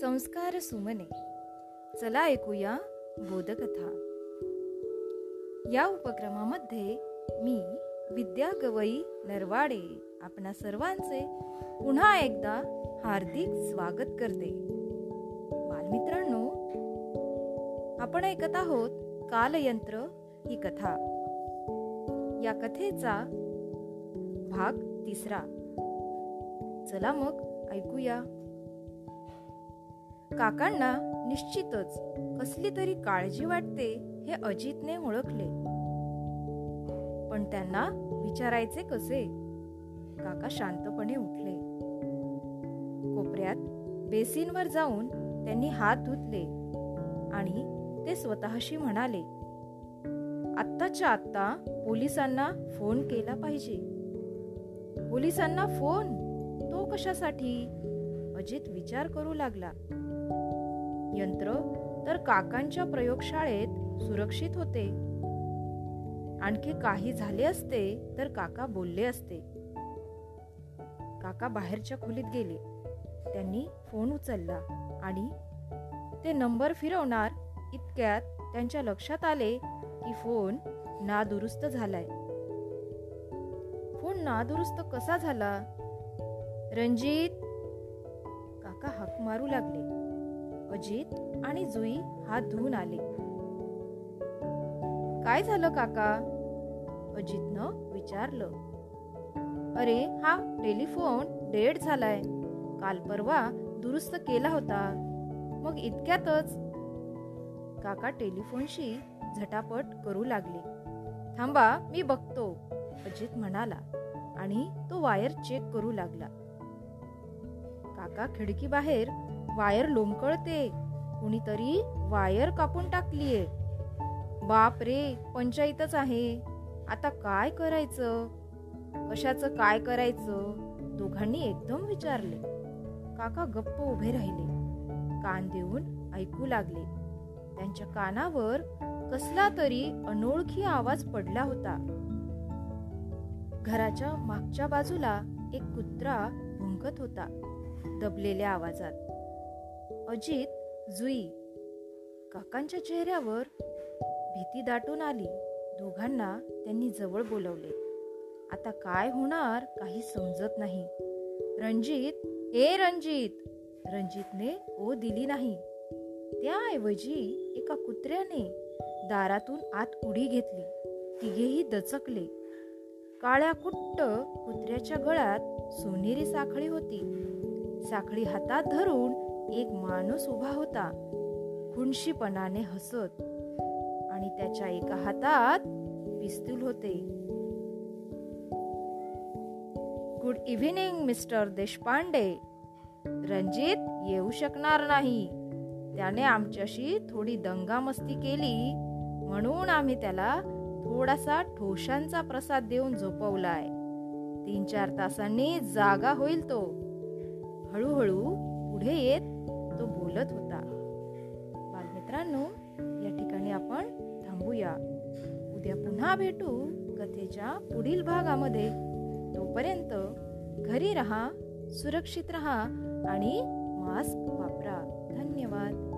संस्कार सुमने. चला ऐकूया बोधकथा. या उपक्रमामध्ये मी विद्या गवई नरवाडे आपणा सर्वांचे पुन्हा एकदा हार्दिक स्वागत करते. बालमित्रांनो आपण ऐकत आहोत कालयंत्र ही कथा. या कथेचा भाग तिसरा. चला मग ऐकूया. काकांना निश्चितच कसली तरी काळजी वाटते हे अजितने ओळखले. पण त्यांना विचारायचे कसे? काका शांतपणे उठले. कोपऱ्यात बेसिनवर जाऊन त्यांनी हात धुतले आणि ते स्वतःशी म्हणाले आत्ताच्या आत्ता पोलिसांना फोन केला पाहिजे. पोलिसांना फोन? तो कशासाठी? अजित विचार करू लागला. यंत्र तर काकांच्या प्रयोगशाळेत सुरक्षित होते. आणखी काही झाले असते तर काका बोलले असते. काका बाहेरच्या खोलीत गेले. त्यांनी फोन उचलला आणि ते नंबर फिरवणार इतक्यात त्यांच्या लक्षात आले की फोन नादुरुस्त झालाय. फोन नादुरुस्त कसा झाला? रणजित काका हाक मारू लागले. अजित आणि जुई हात धुवून आले. काय झालं काका? अजितनं विचारलं. अरे हा टेलिफोन डेड झालाय. काल परवा दुरुस्त केला होता. मग इतक्यातच. काका टेलिफोनशी झटापट करू लागले. थांबा मी बघतो अजित म्हणाला आणि तो वायर चेक करू लागला. काका खिडकी बाहेर. वायर लोंबकळते. कुणीतरी वायर कापून टाकलीये. बाप रे पंचायतच आहे. आता काय करायचं? कशाचं काय करायचं? दोघांनी एकदम विचारले. काका गप्प उभे राहिले. कान देऊन ऐकू लागले. त्यांच्या कानावर कसला तरी अनोळखी आवाज पडला होता. घराच्या मागच्या बाजूला एक कुत्रा भुंकत होता. दबलेल्या आवाजात. अजित जुई काकांच्या चेहऱ्यावर भीती दाटून आली. दोघांना त्यांनी जवळ बोलवले. आता काय होणार काही समजत नाही. रणजित हे रणजित. रणजितने ओ दिली नाही. त्याऐवजी एका कुत्र्याने दारातून आत उडी घेतली. तिघेही दचकले. काळ्या कुट्ट कुत्र्याच्या गळ्यात सोनेरी साखळी होती. साखळी हातात धरून एक माणूस उभा होता. खुणशीपणाने हसत आणि त्याच्या एका हातात पिस्तूल होते. Good evening mister Deshpande. Ranjit येऊ शकणार नाही. त्याने आमच्याशी थोडी दंगामस्ती केली. म्हणून आम्ही त्याला थोडासा ठोशांचा प्रसाद देऊन झोपवलाय. तीन चार तासांनी जागा होईल तो. हळूहळू पुढे येत तो बोलत होता. बालमित्रांनो या ठिकाणी आपण थांबूया. उद्या पुन्हा भेटू कथेच्या पुढील भागामध्ये. तोपर्यंत घरी रहा सुरक्षित रहा आणि मास्क वापरा. धन्यवाद.